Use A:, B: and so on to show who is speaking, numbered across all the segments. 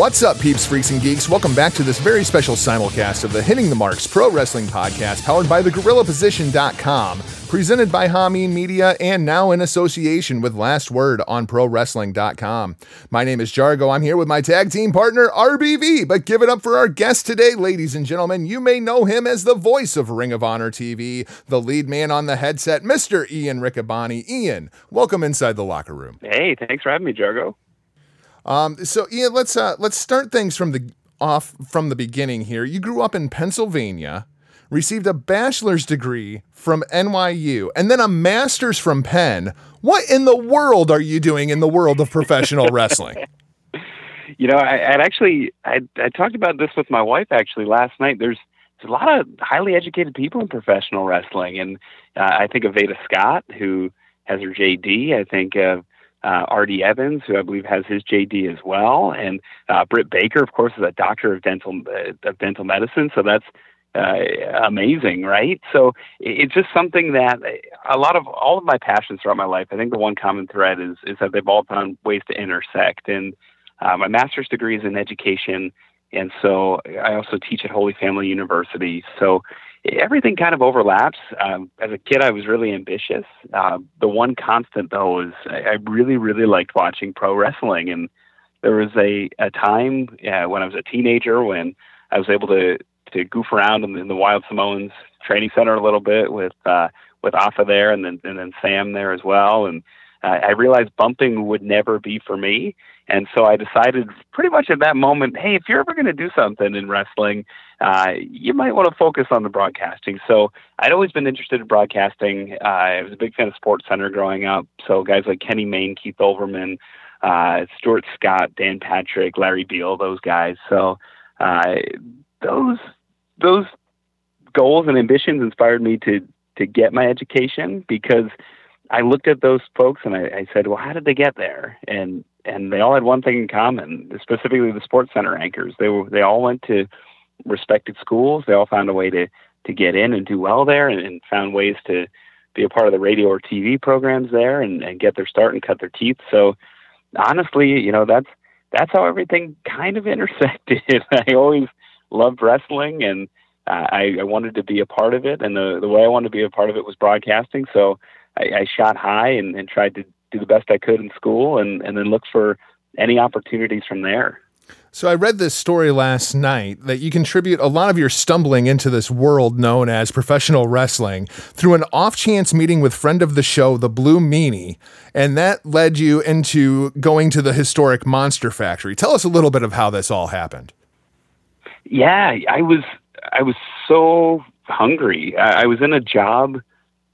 A: What's up, peeps, freaks, and geeks? Welcome back to this very special simulcast of the Hitting the Marks Pro Wrestling Podcast, powered by the thegorillaposition.com, presented by Hameen Media, and now in association with Last Word on ProWrestling.com. My name is Jargo. I'm here with my tag team partner, RBV. But give it up for our guest today, ladies and gentlemen. You may know him as the voice of Ring of Honor TV, the lead man on the headset, Mr. Ian Riccaboni. Ian, welcome inside the locker room.
B: Hey, thanks for having me, Jargo.
A: Um, so Ian, let's uh, let's start things from the off from the beginning here. You grew up in Pennsylvania, received a bachelor's degree from NYU, and then a master's from Penn. What in the world are you doing in the world of professional wrestling?
B: You know, I, I'd actually I I talked about this with my wife actually last night. There's there's a lot of highly educated people in professional wrestling, and uh, I think of Veda Scott, who has her JD. I think of uh, Artie Evans, who I believe has his JD as well, and uh, Britt Baker, of course, is a doctor of dental uh, of dental medicine. So that's uh, amazing, right? So it's just something that a lot of all of my passions throughout my life. I think the one common thread is is that they've all found ways to intersect. And uh, my master's degree is in education, and so I also teach at Holy Family University. So everything kind of overlaps. Um, as a kid, I was really ambitious. Uh, the one constant, though, was I, I really, really liked watching pro wrestling. And there was a, a time uh, when I was a teenager when I was able to, to goof around in, in the Wild Samoans training center a little bit with uh, with Afa there, and then and then Sam there as well. And I realized bumping would never be for me. And so I decided pretty much at that moment, hey, if you're ever going to do something in wrestling, uh, you might want to focus on the broadcasting. So I'd always been interested in broadcasting. Uh, I was a big fan of Sports Center growing up. So guys like Kenny Mayne, Keith Olbermann, uh, Stuart Scott, Dan Patrick, Larry Beil, those guys. So uh, those those goals and ambitions inspired me to to get my education because I looked at those folks and I, I said, well, how did they get there? And and they all had one thing in common, specifically the sports center anchors. They were they all went to respected schools. They all found a way to to get in and do well there, and, and found ways to be a part of the radio or TV programs there, and, and get their start and cut their teeth. So honestly, you know that's that's how everything kind of intersected. I always loved wrestling, and uh, I, I wanted to be a part of it, and the the way I wanted to be a part of it was broadcasting. So I, I shot high and, and tried to do the best I could in school, and and then look for any opportunities from there.
A: So I read this story last night that you contribute a lot of your stumbling into this world known as professional wrestling through an off-chance meeting with friend of the show, the Blue Meanie, and that led you into going to the historic Monster Factory. Tell us a little bit of how this all happened.
B: Yeah, I was I was so hungry. I, I was in a job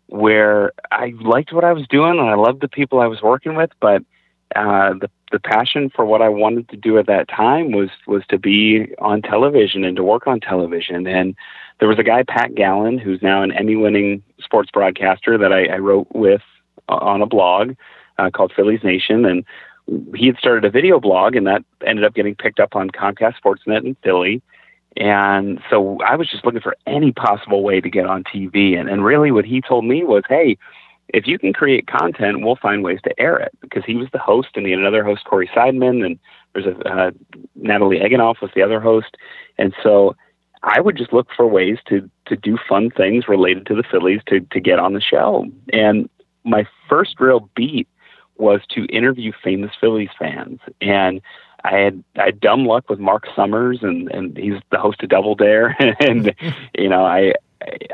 B: where I liked what I was doing and I loved the people I was working with, but uh, the the passion for what I wanted to do at that time was was to be on television and to work on television. And there was a guy, Pat Gallen, who's now an Emmy-winning sports broadcaster that I, I wrote with on a blog uh, called Phillies Nation, and he had started a video blog, and that ended up getting picked up on Comcast Sportsnet in Philly. And so I was just looking for any possible way to get on TV. And, and really, what he told me was, hey, if you can create content, we'll find ways to air it. Because he was the host, and he had another host, Corey Seidman, and there's a uh, Natalie Egenolf was the other host. And so I would just look for ways to to do fun things related to the Phillies to to get on the show. And my first real beat was to interview famous Phillies fans. And I had I had dumb luck with Marc Summers, and and he's the host of Double Dare, and you know I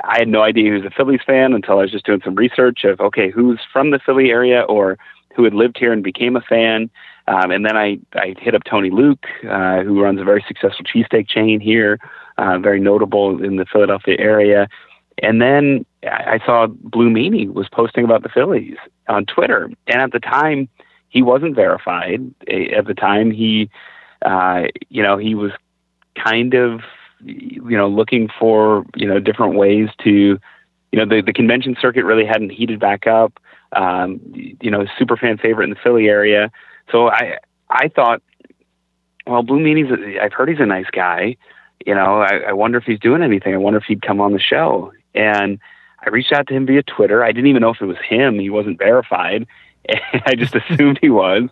B: I had no idea he was a Phillies fan until I was just doing some research of okay who's from the Philly area or who had lived here and became a fan, um, and then I I hit up Tony Luke, uh, who runs a very successful cheesesteak chain here, uh, very notable in the Philadelphia area. And then I saw Blue Meanie was posting about the Phillies on Twitter, and at the time he wasn't verified at the time. He, uh, you know, he was kind of, you know, looking for you know different ways to, you know, the the convention circuit really hadn't heated back up. Um, you know, super fan favorite in the Philly area. So I I thought, well, Blue Meanie's. I've heard he's a nice guy. You know, I, I wonder if he's doing anything. I wonder if he'd come on the show. And I reached out to him via Twitter. I didn't even know if it was him. He wasn't verified. I just assumed he was.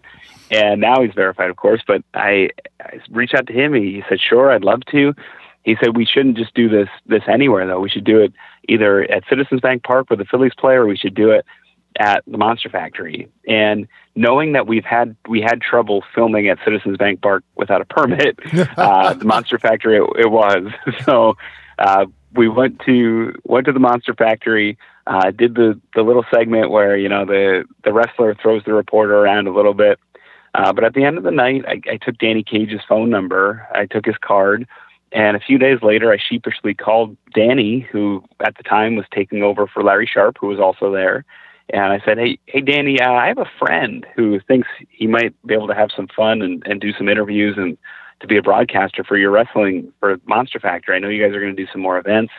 B: and now he's verified, of course. But I, I reached out to him. He, he said, "Sure, I'd love to." He said we shouldn't just do this this anywhere though. We should do it either at Citizens Bank Park where the Phillies play, or we should do it at the Monster Factory. And knowing that we've had we had trouble filming at Citizens Bank Park without a permit, uh, the Monster Factory it, it was. So uh, we went to went to the Monster Factory. Uh, did the the little segment where you know the the wrestler throws the reporter around a little bit. Uh, but at the end of the night, I, I took Danny Cage's phone number. I took his card. And a few days later, I sheepishly called Danny, who at the time was taking over for Larry Sharpe, who was also there. And I said, "Hey, hey, Danny, uh, I have a friend who thinks he might be able to have some fun and, and do some interviews and to be a broadcaster for your wrestling for Monster Factory. I know you guys are going to do some more events.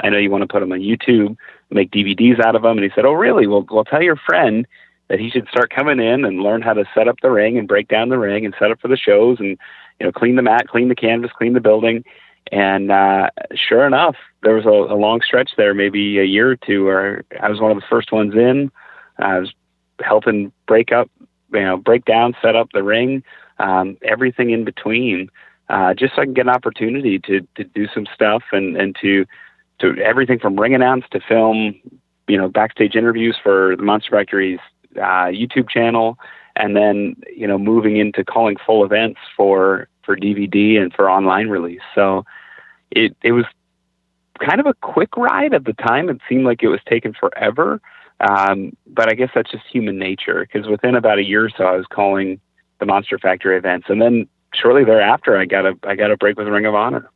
B: I know you want to put them on YouTube, make DVDs out of them." And he said, "Oh, really? Well, well, tell your friend that he should start coming in and learn how to set up the ring and break down the ring and set up for the shows and you know clean the mat, clean the canvas, clean the building." And uh, sure enough, there was a, a long stretch there, maybe a year or two, where I was one of the first ones in. I was helping break up, you know, break down, set up the ring, um, everything in between, uh, just so I can get an opportunity to to do some stuff and and to to everything from ring announce to film, you know, backstage interviews for the Monster Factory's uh, YouTube channel, and then you know moving into calling full events for for DVD and for online release. So it it was kind of a quick ride at the time. It seemed like it was taking forever. Um, but I guess that's just human nature because within about a year or so, I was calling the Monster Factory events, and then shortly thereafter, I got a I got a break with Ring of Honor.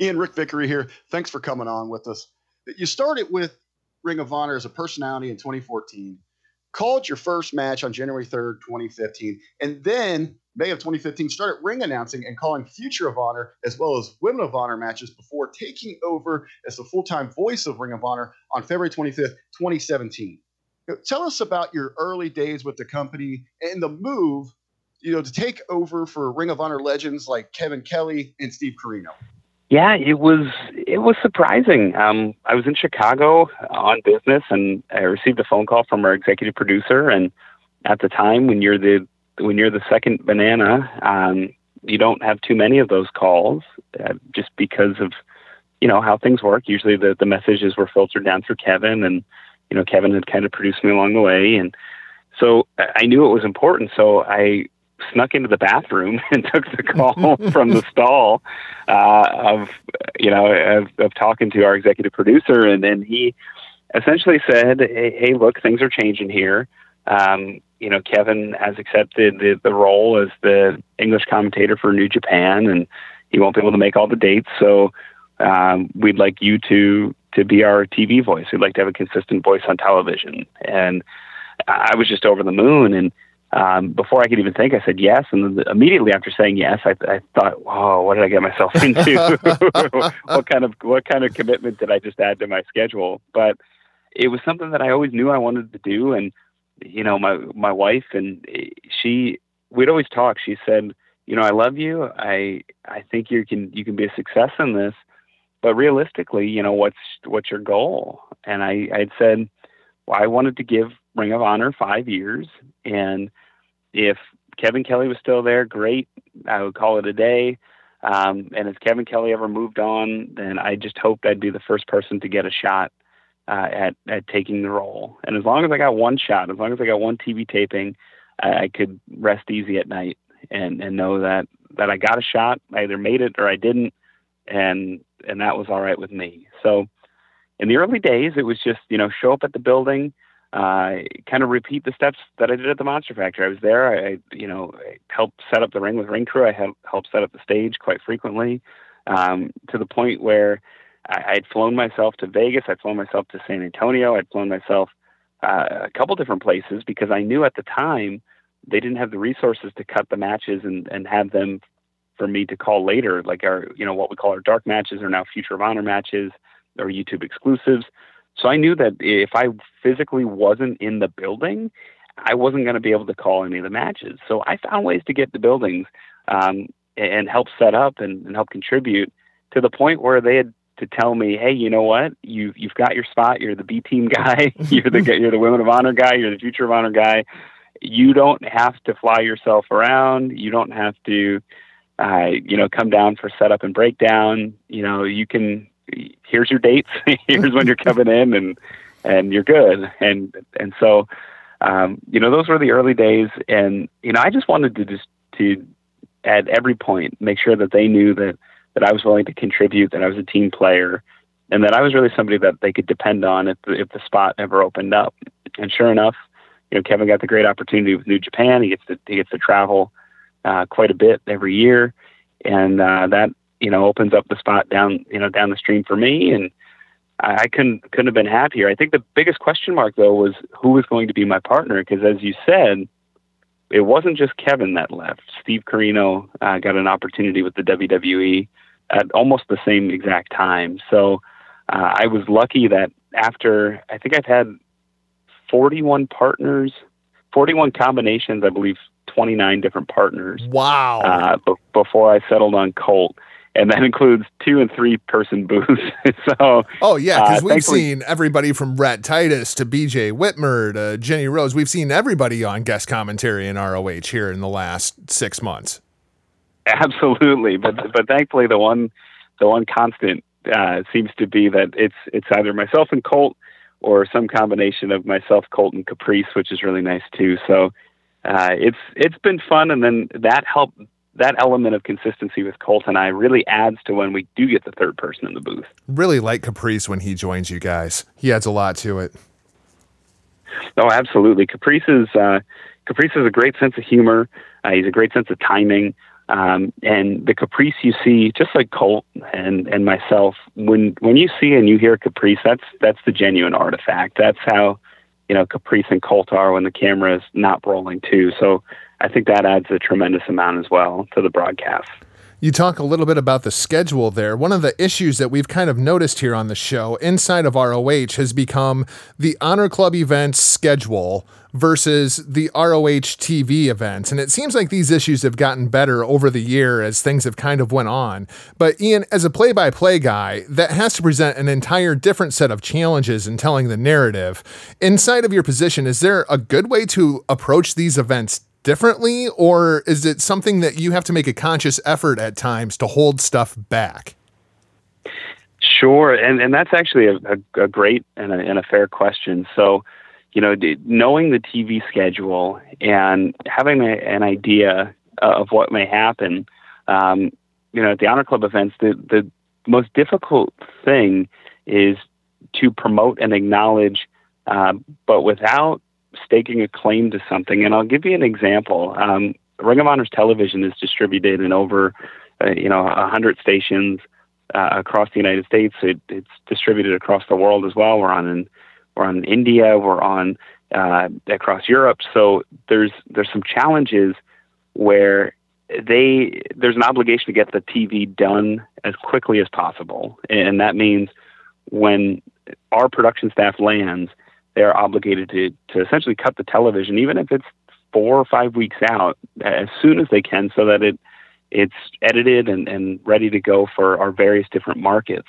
C: Ian Riccaboni here. Thanks for coming on with us. You started with Ring of Honor as a personality in 2014 called your first match on January 3rd, 2015, and then May of 2015 started ring announcing and calling Future of Honor as well as Women of Honor matches before taking over as the full-time voice of Ring of Honor on February 25th, 2017. Tell us about your early days with the company and the move, you know, to take over for Ring of Honor legends like Kevin Kelly and Steve Corino.
B: Yeah, it was it was surprising. Um, I was in Chicago on business, and I received a phone call from our executive producer. And at the time, when you're the when you're the second banana, um, you don't have too many of those calls, uh, just because of you know how things work. Usually, the the messages were filtered down through Kevin, and you know Kevin had kind of produced me along the way, and so I knew it was important. So I snuck into the bathroom and took the call from the stall uh, of you know of, of, talking to our executive producer, and then he essentially said, "Hey, hey look, things are changing here. Um, you know, Kevin has accepted the, the role as the English commentator for New Japan, and he won't be able to make all the dates. So um, we'd like you to to be our TV voice. We'd like to have a consistent voice on television." And I was just over the moon, and um, before I could even think, I said yes, and immediately after saying yes, I, I thought, "Oh, what did I get myself into? what kind of what kind of commitment did I just add to my schedule?" But it was something that I always knew I wanted to do, and you know, my my wife and she, we'd always talk. She said, "You know, I love you. I I think you can you can be a success in this, but realistically, you know, what's what's your goal?" And I I'd said, "Well, I wanted to give Ring of Honor five years, and if Kevin Kelly was still there, great. I would call it a day. Um, and if Kevin Kelly ever moved on, then I just hoped I'd be the first person to get a shot uh, at at taking the role. And as long as I got one shot, as long as I got one TV taping, I, I could rest easy at night and and know that that I got a shot. I either made it or I didn't, and and that was all right with me. So in the early days, it was just you know show up at the building uh, kind of repeat the steps that I did at the Monster Factory. I was there. I, you know, I helped set up the ring with Ring Crew. I helped set up the stage quite frequently, um, to the point where I, I'd flown myself to Vegas. I'd flown myself to San Antonio. I'd flown myself uh, a couple different places because I knew at the time they didn't have the resources to cut the matches and, and have them for me to call later. Like our, you know, what we call our dark matches are now Future of Honor matches or YouTube exclusives. So I knew that if I physically wasn't in the building, I wasn't going to be able to call any of the matches. So I found ways to get the buildings um, and help set up and, and help contribute to the point where they had to tell me, hey, you know what? You you've got your spot. You're the B team guy. you're the you're the Women of Honor guy. You're the Future of Honor guy. you don't have to fly yourself around. You don't have to, uh, you know, come down for setup and breakdown. You know, you can. Here's your dates. here's when you're coming in, and and you're good. And and so, um, you know, those were the early days. And you know, I just wanted to just to at every point make sure that they knew that that I was willing to contribute, that I was a team player, and that I was really somebody that they could depend on if the, if the spot ever opened up. And sure enough, you know, Kevin got the great opportunity with New Japan. He gets to he gets to travel uh, quite a bit every year, and uh, that you know opens up the spot down you know down the stream for me. And I, I couldn't couldn't have been happier. I think the biggest question mark though was who was going to be my partner because as you said, it wasn't just Kevin that left. Steve Corino uh, got an opportunity with the WWE at almost the same exact time. So uh, I was lucky that after I think I've had 41 partners, 41 combinations, I believe 29 different partners.
A: Wow.
B: Uh, b- before I settled on Colt. And that includes two and three person booths. so,
A: oh yeah, because
B: uh,
A: we've seen everybody from Rhett Titus to BJ Whitmer to Jenny Rose. We've seen everybody on guest commentary in ROH here in the last six months.
B: Absolutely, but but thankfully the one the one constant uh, seems to be that it's it's either myself and Colt or some combination of myself, Colt, and Caprice, which is really nice too. So uh, it's it's been fun, and then that help that element of consistency with Colt and I really adds to when we do get the third person in the booth.
A: Really like Caprice when he joins you guys. He adds a lot to it.
B: Oh, absolutely. Caprice is uh, Caprice has a great sense of humor. Uh, he's a great sense of timing. Um, and the Caprice you see, just like Colt and, and myself, when when you see and you hear Caprice, that's that's the genuine artifact. That's how you know Caprice and Colt are when the camera is not rolling too. So I think that adds a tremendous amount as well to the broadcast.
A: You talk a little bit about the schedule there. One of the issues that we've kind of noticed here on the show inside of ROH has become the Honor Club events schedule versus the ROH TV events. And it seems like these issues have gotten better over the year as things have kind of went on. But Ian, as a play-by-play guy, that has to present an entire different set of challenges in telling the narrative. Inside of your position, is there a good way to approach these events differently, or is it something that you have to make a conscious effort at times to hold stuff back?
B: Sure, and and that's actually a, a, a great and a, and a fair question. So, you know, knowing the TV schedule and having a, an idea of what may happen, um, you know, at the Honor Club events, the the most difficult thing is to promote and acknowledge, uh, but without staking a claim to something. And I'll give you an example. Um, Ring of Honor's television is distributed in over, uh, you know, a hundred stations uh, across the United States. It, it's distributed across the world as well. We're on in, we're on India. We're on uh, across Europe. So there's there's some challenges where they there's an obligation to get the TV done as quickly as possible, and that means when our production staff lands, they're obligated to, to essentially cut the television, even if it's four or five weeks out, as soon as they can, so that it it's edited and, and ready to go for our various different markets.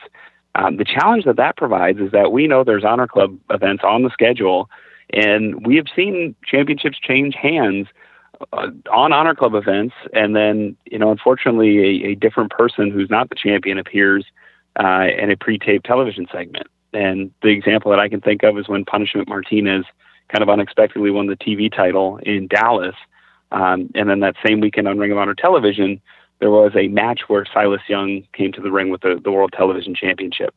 B: Um, the challenge that that provides is that we know there's Honor Club events on the schedule, and we have seen championships change hands uh, on Honor Club events, and then you know, unfortunately, a, a different person who's not the champion appears uh, in a pre-taped television segment. And the example that I can think of is when Punishment Martinez kind of unexpectedly won the TV title in Dallas. Um, and then that same weekend on Ring of Honor television, there was a match where Silas Young came to the ring with the, the World Television Championship.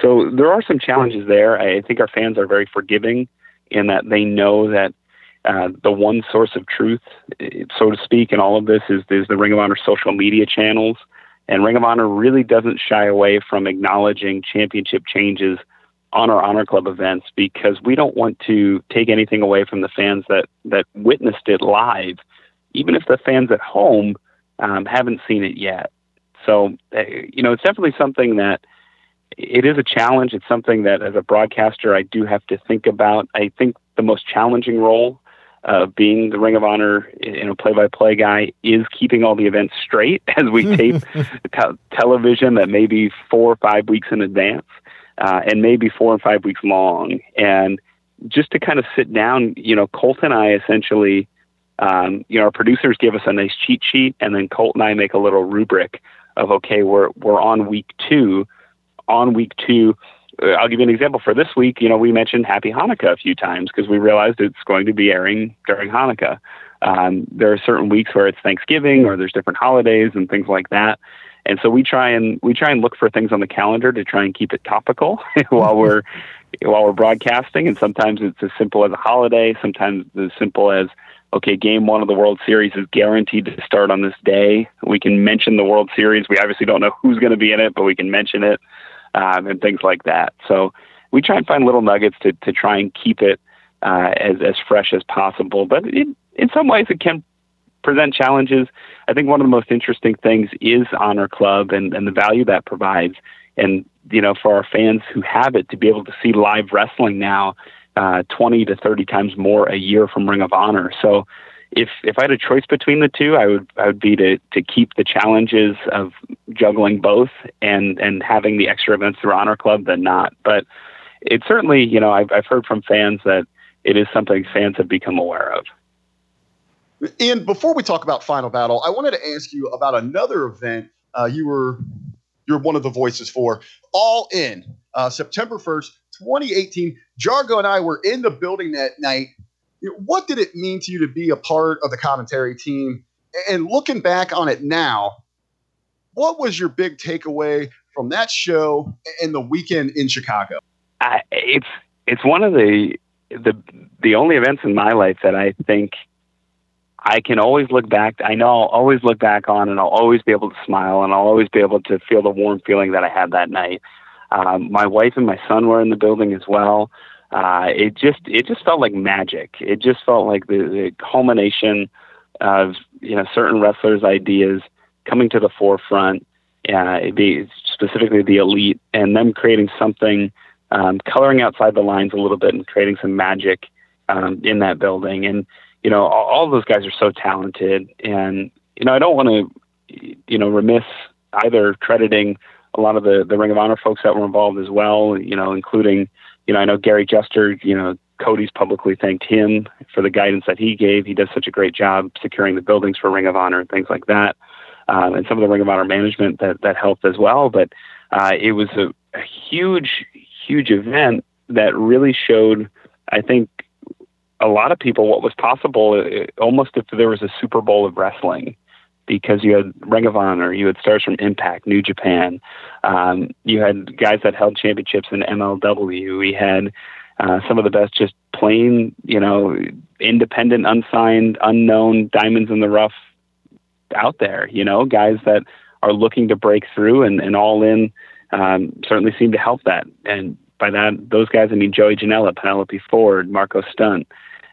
B: So there are some challenges there. I think our fans are very forgiving in that they know that uh, the one source of truth, so to speak, in all of this is, is the Ring of Honor social media channels. And Ring of Honor really doesn't shy away from acknowledging championship changes on our Honor Club events because we don't want to take anything away from the fans that, that witnessed it live, even if the fans at home um, haven't seen it yet. So, uh, you know, it's definitely something that it is a challenge. It's something that as a broadcaster, I do have to think about. I think the most challenging role uh, being the Ring of Honor, you know, play-by-play guy is keeping all the events straight as we tape te- television that may be four or five weeks in advance, uh, and maybe four or five weeks long. And just to kind of sit down, you know, Colt and I essentially, um, you know, our producers give us a nice cheat sheet, and then Colt and I make a little rubric of okay, we're we're on week two. On week two, I'll give you an example for this week. You know, we mentioned Happy Hanukkah a few times because we realized it's going to be airing during Hanukkah. Um, there are certain weeks where it's Thanksgiving or there's different holidays and things like that. And so we try and we try and look for things on the calendar to try and keep it topical while we're while we're broadcasting. And sometimes it's as simple as a holiday. Sometimes it's as simple as okay, game one of the World Series is guaranteed to start on this day. We can mention the World Series. We obviously don't know who's going to be in it, but we can mention it um, and things like that. So we try and find little nuggets to to try and keep it uh, as as fresh as possible. But it, in some ways, it can present challenges. I think one of the most interesting things is Honor Club and, and the value that provides. And, you know, for our fans who have it to be able to see live wrestling now uh, 20 to 30 times more a year from Ring of Honor. So if, if I had a choice between the two, I would, I would be to, to keep the challenges of juggling both and, and having the extra events through Honor Club than not. But it's certainly, you know, I've, I've heard from fans that it is something fans have become aware of.
C: And before we talk about Final Battle, I wanted to ask you about another event uh, you were you're one of the voices for. All in uh, September 1st, 2018. Jargo and I were in the building that night. What did it mean to you to be a part of the commentary team? And looking back on it now, what was your big takeaway from that show and the weekend in Chicago?
B: Uh, it's it's one of the the the only events in my life that I think I can always look back. I know I'll always look back on, and I'll always be able to smile, and I'll always be able to feel the warm feeling that I had that night. Um, my wife and my son were in the building as well. Uh, it just it just felt like magic. It just felt like the, the culmination of you know certain wrestlers' ideas coming to the forefront. Uh, be specifically the elite, and them creating something, um, coloring outside the lines a little bit, and creating some magic um, in that building. And you know, all, all those guys are so talented, and you know, I don't want to, you know, remiss either crediting a lot of the the Ring of Honor folks that were involved as well. You know, including, you know, I know Gary Juster, You know, Cody's publicly thanked him for the guidance that he gave. He does such a great job securing the buildings for Ring of Honor and things like that, um, and some of the Ring of Honor management that that helped as well. But uh, it was a, a huge, huge event that really showed, I think, a lot of people what was possible uh, almost if there was a Super Bowl of wrestling because you had Ring of Honor, you had stars from Impact, New Japan, um, you had guys that held championships in MLW. We had uh, some of the best, just plain, you know, independent, unsigned, unknown diamonds in the rough out there. You know, guys that are looking to break through, and, and all in um, certainly seem to help that. And by that, those guys, I mean Joey Janela, Penelope Ford, Marco Stunt.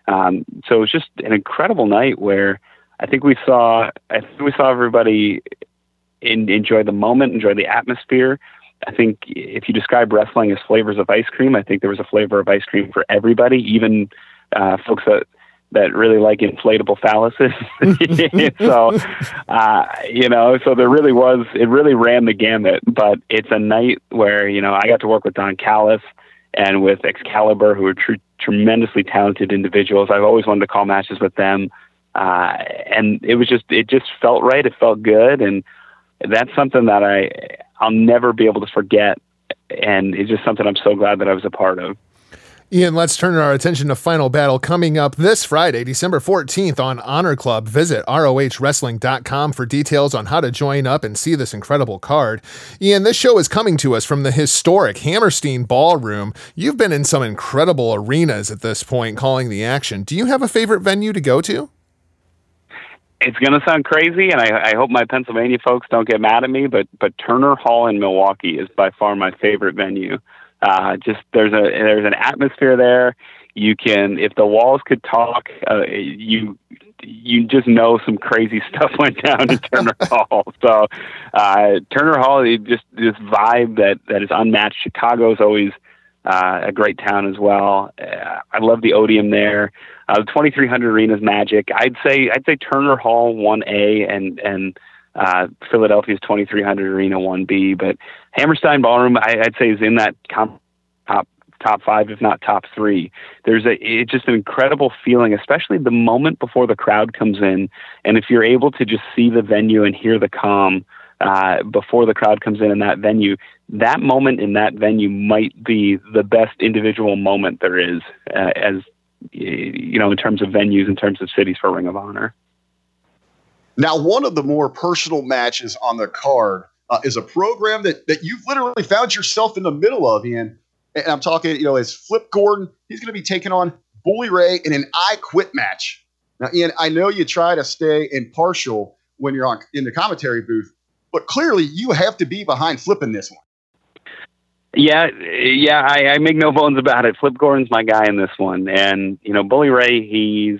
B: Um, so it was just an incredible night where I think we saw I think we saw everybody in, enjoy the moment, enjoy the atmosphere. I think if you describe wrestling as flavors of ice cream, I think there was a flavor of ice cream for everybody, even uh, folks that that really like inflatable phalluses. so, uh, you know, so there really was, it really ran the gamut, but it's a night where, you know, I got to work with Don Callis and with Excalibur, who are true tremendously talented individuals. I've always wanted to call matches with them. Uh, and it was just, it just felt right. It felt good. And that's something that I, I'll never be able to forget. And it's just something I'm so glad that I was a part of.
A: Ian, let's turn our attention to Final Battle coming up this Friday, December 14th on Honor Club. Visit ROHWrestling.com for details on how to join up and see this incredible card. Ian, this show is coming to us from the historic Hammerstein Ballroom. You've been in some incredible arenas at this point calling the action. Do you have a favorite venue to go to?
B: It's going to sound crazy, and I, I hope my Pennsylvania folks don't get mad at me, but, but Turner Hall in Milwaukee is by far my favorite venue. Uh, just there's a there's an atmosphere there. You can if the walls could talk, uh, you you just know some crazy stuff went down in Turner Hall. So uh, Turner Hall, just this vibe that that is unmatched. Chicago is always uh, a great town as well. Uh, I love the Odeum there. Uh, the 2300 Arena is magic. I'd say I'd say Turner Hall 1A and and uh, Philadelphia's 2300 Arena 1B. But Hammerstein Ballroom, I, would say, is in that top top five, if not top three. There's a it's just an incredible feeling, especially the moment before the crowd comes in, and if you're able to just see the venue and hear the calm uh, before the crowd comes in in that venue, that moment in that venue might be the best individual moment there is, uh, as you know, in terms of venues, in terms of cities for Ring of Honor.
C: Now, one of the more personal matches on the card uh, is a program that that you've literally found yourself in the middle of, Ian. And I'm talking, you know, as Flip Gordon. He's going to be taking on Bully Ray in an I Quit match. Now, Ian, I know you try to stay impartial when you're on in the commentary booth, but clearly you have to be behind flipping this one.
B: Yeah, yeah, I, I make no bones about it. Flip Gordon's my guy in this one, and you know, Bully Ray, he's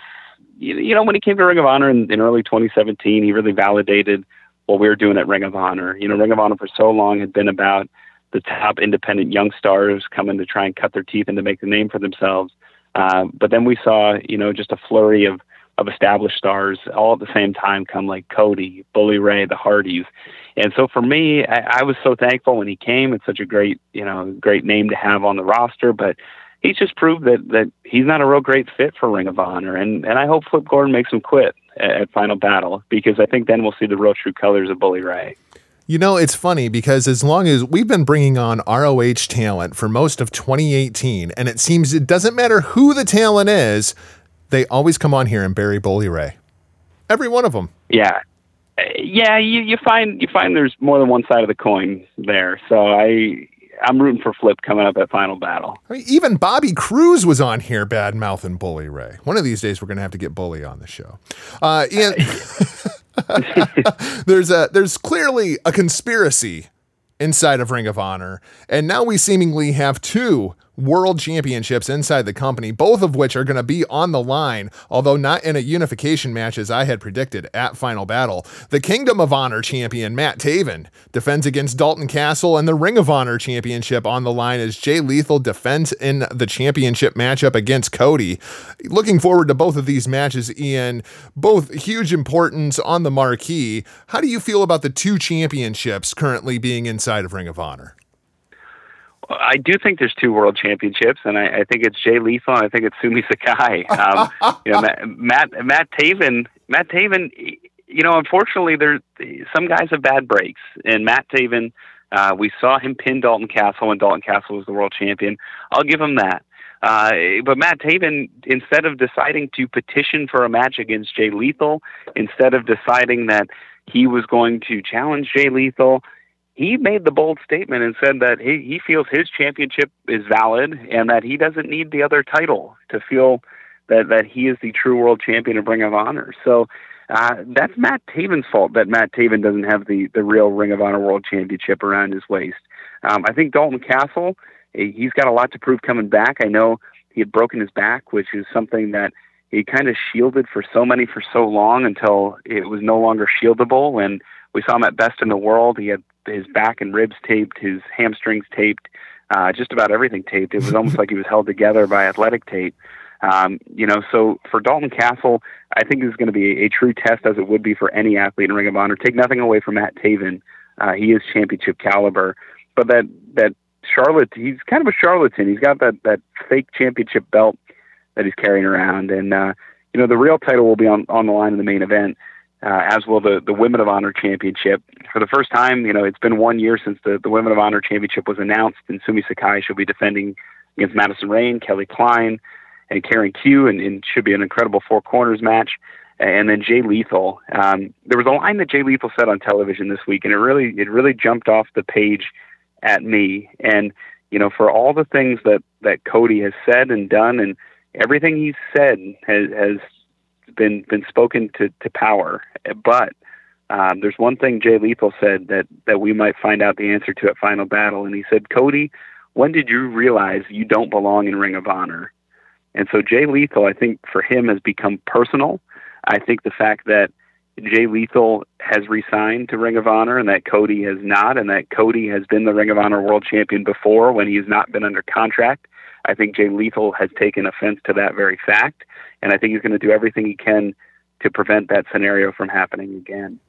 B: you know, when he came to Ring of Honor in, in early 2017, he really validated what we were doing at Ring of Honor. You know, Ring of Honor for so long had been about the top independent young stars coming to try and cut their teeth and to make a name for themselves. Uh, but then we saw, you know, just a flurry of of established stars all at the same time come like Cody, Bully Ray, the Hardys. And so for me, I, I was so thankful when he came. It's such a great, you know, great name to have on the roster. But he's just proved that that he's not a real great fit for Ring of Honor. And and I hope Flip Gordon makes him quit at, at Final Battle because I think then we'll see the real true colors of Bully Ray.
A: You know, it's funny because as long as we've been bringing on ROH talent for most of 2018, and it seems it doesn't matter who the talent is, they always come on here and bury Bully Ray. Every one of them.
B: Yeah. Yeah, you, you find you find there's more than one side of the coin there. So I I'm rooting for Flip coming up at Final Battle.
A: I mean, even Bobby Cruz was on here, bad mouth and Bully Ray. One of these days, we're going to have to get Bully on the show. Uh, Ian, there's a there's clearly a conspiracy inside of Ring of Honor, and now we seemingly have two world championships inside the company, both of which are going to be on the line, although not in a unification match as I had predicted at Final Battle. The Kingdom of Honor champion Matt Taven defends against Dalton Castle, and the Ring of Honor championship on the line as Jay Lethal defends in the championship matchup against Cody. Looking forward to both of these matches, Ian. Both huge importance on the marquee. How do you feel about the two championships currently being inside of Ring of Honor?
B: I do think there's two world championships, and I, I think it's Jay Lethal and I think it's Sumie Sakai. Um, you know, Matt, Matt Matt Taven. Matt Taven. You know, unfortunately, there some guys have bad breaks, and Matt Taven. Uh, we saw him pin Dalton Castle when Dalton Castle was the world champion. I'll give him that. Uh, but Matt Taven, instead of deciding to petition for a match against Jay Lethal, instead of deciding that he was going to challenge Jay Lethal, he made the bold statement and said that he, he feels his championship is valid and that he doesn't need the other title to feel that, that he is the true world champion of Ring of Honor. So uh, that's Matt Taven's fault that Matt Taven doesn't have the, the real Ring of Honor World Championship around his waist. Um, I think Dalton Castle, he's got a lot to prove coming back. I know he had broken his back, which is something that he kind of shielded for so many for so long until it was no longer shieldable. And we saw him at Best in the World. He had his back and ribs taped, his hamstrings taped, uh, just about everything taped. It was almost like he was held together by athletic tape. Um, you know, so for Dalton Castle, I think this is going to be a, true test, as it would be for any athlete in Ring of Honor. Take nothing away from Matt Taven; uh, he is championship caliber, but that that Charlotte, he's kind of a charlatan. He's got that that fake championship belt that he's carrying around, and uh, you know the real title will be on on the line in the main event uh, as will the, the Women of Honor Championship. For the first time, you know, it's been one year since the, the Women of Honor Championship was announced, and Sumie Sakai should be defending against Madison Rayne, Kelly Klein, and Karen Q, and, and should be an incredible four corners match. And then Jay Lethal. Um, there was a line that Jay Lethal said on television this week, and it really it really jumped off the page at me. And you know, for all the things that that Cody has said and done, and everything he's said has has been been spoken to to power. But um, there's one thing Jay Lethal said that that we might find out the answer to at Final Battle, and he said, Cody, when did you realize you don't belong in Ring of Honor? And so Jay Lethal, I think for him has become personal. I think the fact that Jay Lethal has resigned to Ring of Honor and that Cody has not, and that Cody has been the Ring of Honor World Champion before when he has not been under contract. I think Jay Lethal has taken offense to that very fact, and I think he's going to do everything he can to prevent that scenario from happening again.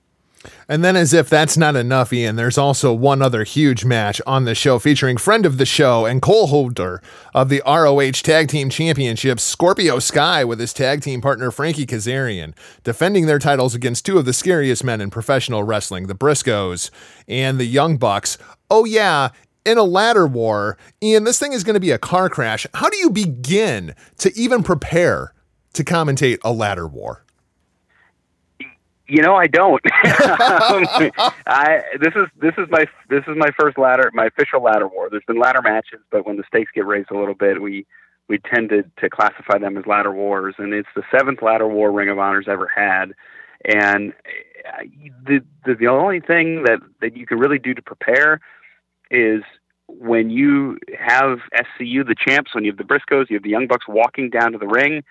A: And then, as if that's not enough, Ian, there's also one other huge match on the show featuring friend of the show and co holder of the ROH Tag Team Championships, Scorpio Sky, with his tag team partner Frankie Kazarian, defending their titles against two of the scariest men in professional wrestling, the Briscoes and the Young Bucks. Oh, yeah, in a ladder war. Ian, this thing is going to be a car crash. How do you begin to even prepare to commentate a ladder war?
B: You know, I don't. I this is this is my this is my first ladder, my official ladder war. There's been ladder matches, but when the stakes get raised a little bit, we we tend to, to classify them as ladder wars, and it's the seventh ladder war Ring of Honor's ever had. And uh, the the, the only thing that that you can really do to prepare is when you have SCU, the champs, when you have the Briscoes, you have the Young Bucks walking down to the ring.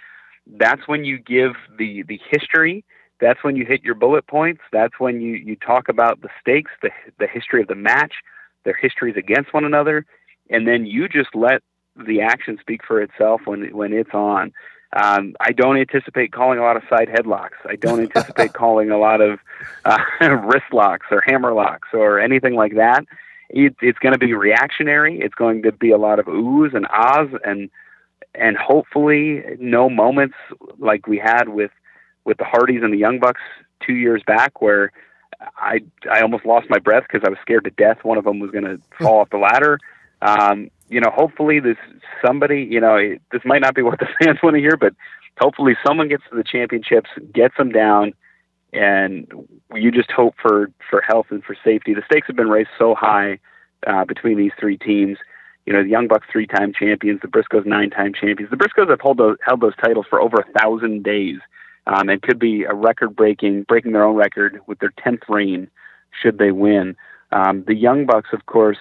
B: That's when you give the the history that's when you hit your bullet points. That's when you, you talk about the stakes, the, the history of the match, their histories against one another, and then you just let the action speak for itself when when it's on. Um, I don't anticipate calling a lot of side headlocks. I don't anticipate calling a lot of uh, wrist locks or hammer locks or anything like that. It, it's going to be reactionary. It's going to be a lot of oohs and ahs and and hopefully no moments like we had with with the Hardys and the Young Bucks two years back, where I I almost lost my breath because I was scared to death. One of them was going to fall off the ladder. Um, you know, hopefully this somebody, you know, it, this might not be what the fans want to hear, but hopefully someone gets to the championships, gets them down, and you just hope for for health and for safety. The stakes have been raised so high uh, between these three teams. You know, the Young Bucks three-time champions, the Briscoes nine-time champions. The Briscoes have held those, held those titles for over a thousand days um, and could be a record breaking, breaking their own record with their 10th reign should they win. Um, the Young Bucks, of course,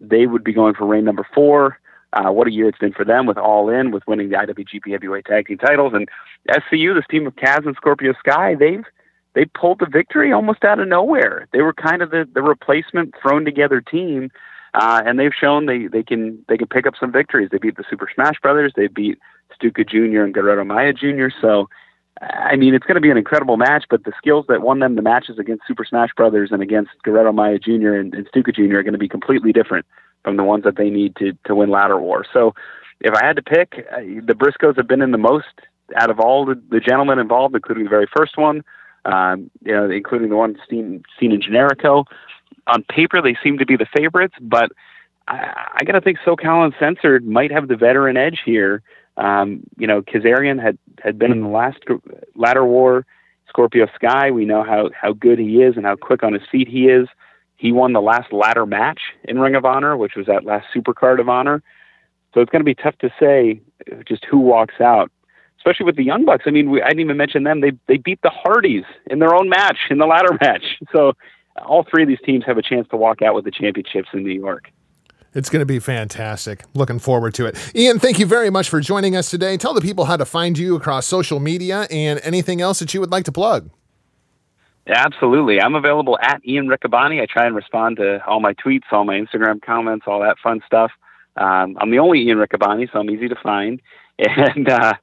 B: they would be going for reign number four. Uh, what a year it's been for them with All In, with winning the IWGP Heavyweight Tag Team titles. And SCU, this team of Kaz and Scorpio Sky, they've they pulled the victory almost out of nowhere. They were kind of the, the replacement thrown together team, uh, and they've shown they, they can they can pick up some victories. They beat the Super Smash Brothers. They beat Stuka Jr. and Guerrero Maya Jr. So I mean, it's going to be an incredible match, but the skills that won them the matches against Super Smash Brothers and against Guerrero Maya Jr. and, and Stuka Jr. are going to be completely different from the ones that they need to to win Ladder War. So, if I had to pick, the Briscoes have been in the most out of all the, the gentlemen involved, including the very first one, um, you know, including the one seen Steen and Generico. On paper, they seem to be the favorites, but I, I got to think SoCal Uncensored might have the veteran edge here. Um, you know, Kazarian had, had been in the last ladder war. Scorpio Sky, we know how, how good he is and how quick on his feet he is. He won the last ladder match in Ring of Honor, which was that last Supercard of Honor. So it's going to be tough to say just who walks out, especially with the Young Bucks. I mean, we, I didn't even mention them. They they beat the Hardys in their own match in the ladder match. So all three of these teams have a chance to walk out with the championships in New York.
A: It's going to be fantastic. Looking forward to it. Ian, thank you very much for joining us today. Tell the people how to find you across social media and anything else that you would like to plug.
B: Absolutely. I'm available at Ian Riccaboni. I try and respond to all my tweets, all my Instagram comments, all that fun stuff. Um, I'm the only Ian Riccaboni, so I'm easy to find. And uh,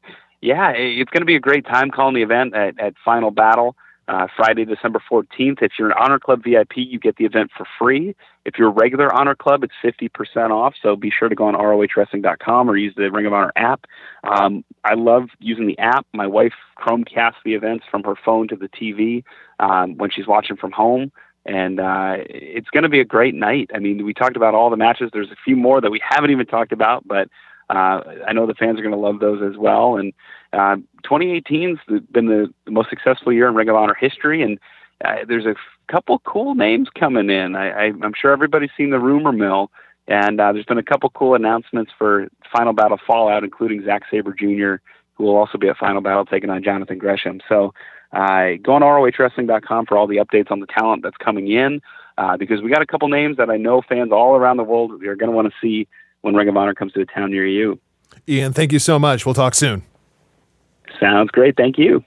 B: yeah, it's going to be a great time calling the event at, at Final Battle uh, Friday, December 14th. If you're an Honor Club VIP, you get the event for free. If you're a regular Honor Club, it's 50% off. So be sure to go on ROHWrestling.com or use the Ring of Honor app. Um, I love using the app. My wife Chromecasts the events from her phone to the TV um, when she's watching from home. And uh, it's going to be a great night. I mean, we talked about all the matches. There's a few more that we haven't even talked about, but uh, I know the fans are going to love those as well. And uh, 2018's been the, most successful year in Ring of Honor history, and uh, there's a couple cool names coming in. I, I'm sure everybody's seen the rumor mill, and uh, there's been a couple cool announcements for Final Battle Fallout, including Zack Sabre Jr., who will also be at Final Battle taking on Jonathan Gresham. So uh, go on ROHWrestling.com for all the updates on the talent that's coming in, uh, because we got a couple names that I know fans all around the world are going to want to see when Ring of Honor comes to a town near you.
A: Ian, thank you so much. We'll talk soon.
B: Sounds great. Thank you.